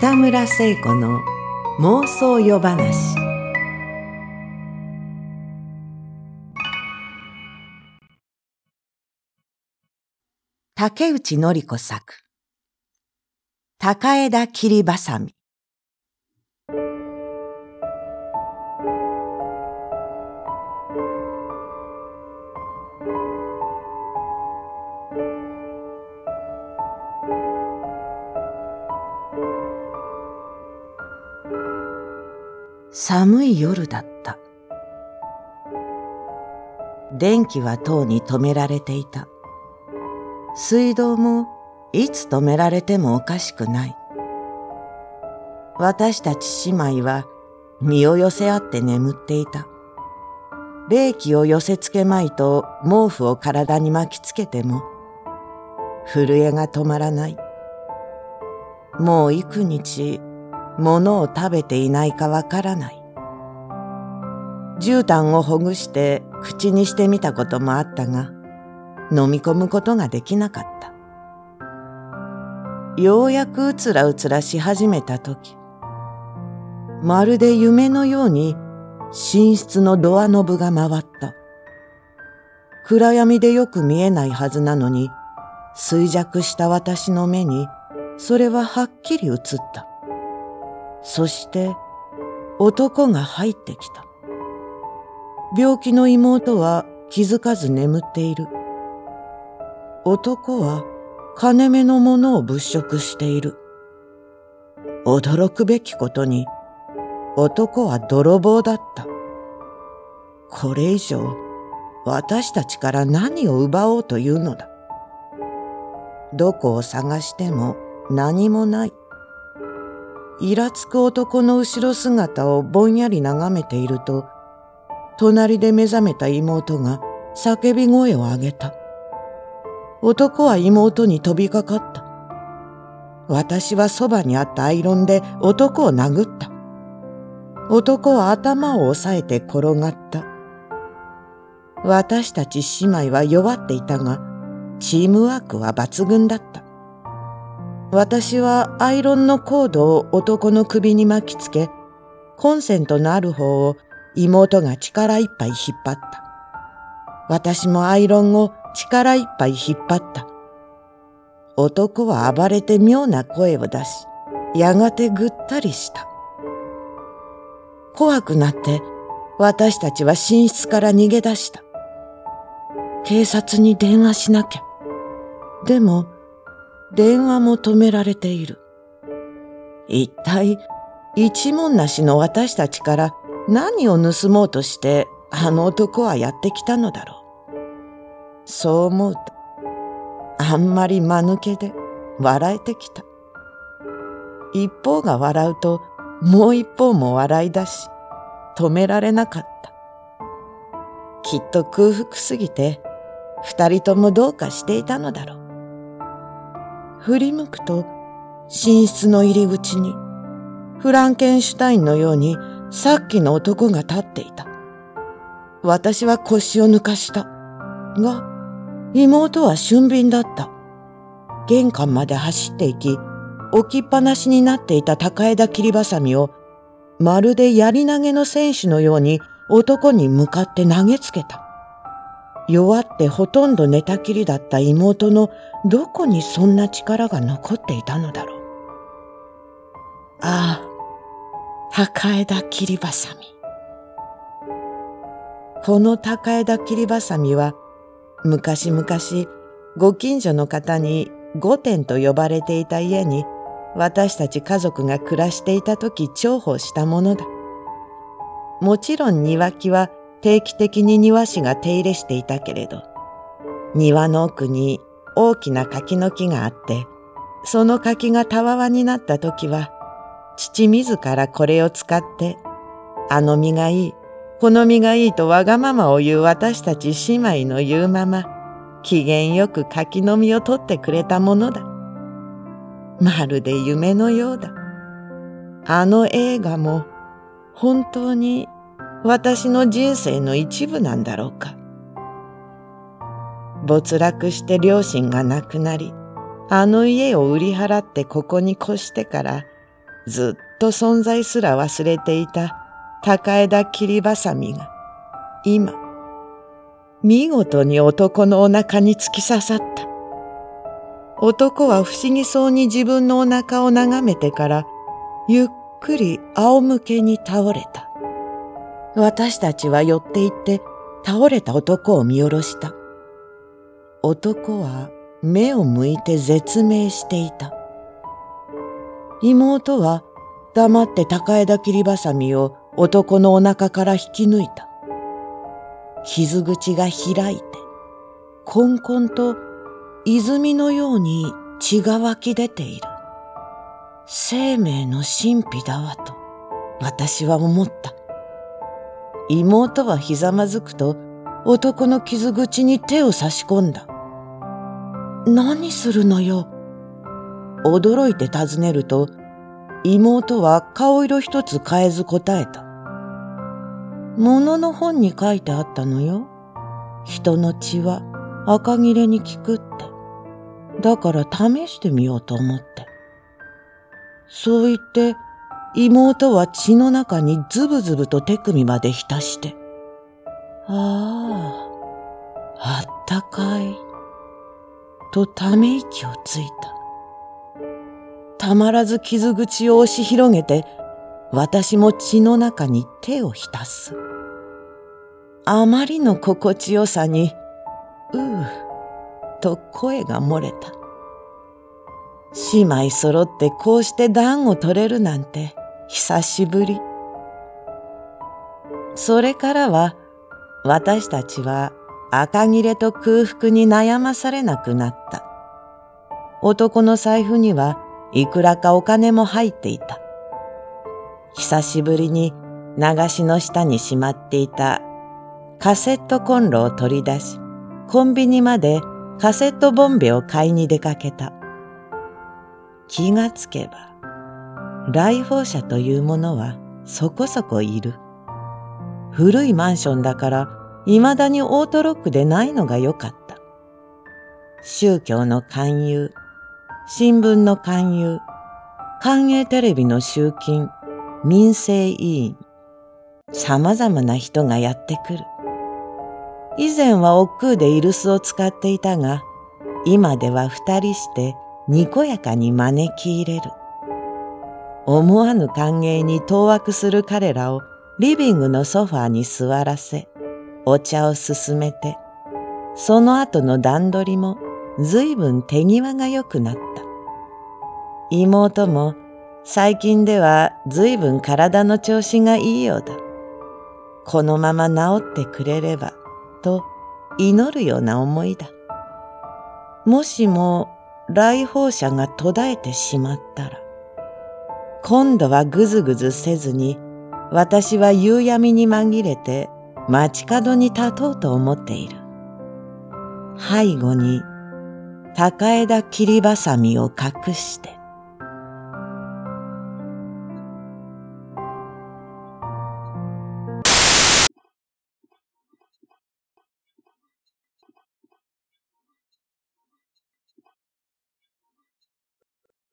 北村聖子の妄想夜話。竹内典子作。高枝切りばさみ。寒い夜だった。電気は塔に止められていた。水道もいつ止められてもおかしくない。私たち姉妹は身を寄せ合って眠っていた。冷気を寄せつけまいと毛布を体に巻きつけても震えが止まらない。もう幾日物を食べていないかわからない。絨毯をほぐして口にしてみたこともあったが、飲み込むことができなかった。ようやくうつらうつらし始めたとき、まるで夢のように寝室のドアノブが回った。暗闇でよく見えないはずなのに、衰弱した私の目に、それははっきり映った。そして男が入ってきた。病気の妹は気づかず眠っている。男は金目のものを物色している。驚くべきことに男は泥棒だった。これ以上私たちから何を奪おうというのだ。どこを探しても何もない。イラつく男の後ろ姿をぼんやり眺めていると、隣で目覚めた妹が叫び声を上げた。男は妹に飛びかかった。私はそばにあったアイロンで男を殴った。男は頭を押さえて転がった。私たち姉妹は弱っていたが、チームワークは抜群だった。私はアイロンのコードを男の首に巻きつけ、コンセントのある方を妹が力いっぱい引っ張った。私もアイロンを力いっぱい引っ張った。男は暴れて妙な声を出し、やがてぐったりした。怖くなって私たちは寝室から逃げ出した。警察に電話しなきゃ。でも、電話も止められている。一体、一文なしの私たちから何を盗もうとしてあの男はやってきたのだろう。そう思うと、あんまり間抜けで笑えてきた。一方が笑うともう一方も笑い出し、止められなかった。きっと空腹すぎて、二人ともどうかしていたのだろう。振り向くと、寝室の入り口に、フランケンシュタインのようにさっきの男が立っていた。私は腰を抜かした。が、妹は俊敏だった。玄関まで走って行き、置きっぱなしになっていた高枝切りばさみを、まるで槍投げの選手のように男に向かって投げつけた。弱ってほとんど寝たきりだった妹のどこにそんな力が残っていたのだろう。ああ、高枝切りばさみ。この高枝切りばさみは、昔々ご近所の方に御殿と呼ばれていた家に私たち家族が暮らしていた時重宝したものだ。もちろん庭木は定期的に庭師が手入れしていたけれど、庭の奥に大きな柿の木があって、その柿がたわわになった時は、父自らこれを使って、あの実がいい、この実がいいとわがままを言う私たち姉妹の言うまま、機嫌よく柿の実を取ってくれたものだ。まるで夢のようだ。あの映画も本当に私の人生の一部なんだろうか。没落して両親が亡くなり、あの家を売り払ってここに越してから、ずっと存在すら忘れていた高枝切りばさみが、今、見事に男のお腹に突き刺さった。男は不思議そうに自分のお腹を眺めてから、ゆっくり仰向けに倒れた。私たちは寄って行って倒れた男を見下ろした。男は目を向いて絶命していた。妹は黙って高枝切りばさみを男のお腹から引き抜いた。傷口が開いて、こんこんと泉のように血が湧き出ている。生命の神秘だわと私は思った。妹はひざまずくと男の傷口に手を差し込んだ。何するのよ？驚いて尋ねると妹は顔色一つ変えず答えた。ものの本に書いてあったのよ。人の血は赤切れに効くって。だから試してみようと思って。そう言って妹は血の中にズブズブと手首まで浸して。ああ、あったかい。とため息をついた。たまらず傷口を押し広げて、私も血の中に手を浸す。あまりの心地よさに、うう、と声が漏れた。姉妹揃ってこうして暖を取れるなんて久しぶり。それからは私たちは赤切れと空腹に悩まされなくなった。男の財布にはいくらかお金も入っていた。久しぶりに流しの下にしまっていたカセットコンロを取り出し、コンビニまでカセットボンベを買いに出かけた。気がつけば、来訪者というものはそこそこいる。古いマンションだから未だにオートロックでないのがよかった。宗教の勧誘、新聞の勧誘、官営テレビの集金、民生委員、様々な人がやってくる。以前は億劫でイルスを使っていたが、今では二人してにこやかに招き入れる。思わぬ歓迎に当惑する彼らをリビングのソファーに座らせ、お茶を進めて、その後の段取りも随分手際が良くなった。妹も最近では随分体の調子がいいようだ。このまま治ってくれれば、と祈るような思いだ。もしも来訪者が途絶えてしまったら、今度はぐずぐずせずに、私は夕闇に紛れて街角に立とうと思っている。背後に高枝切りばさみを隠して、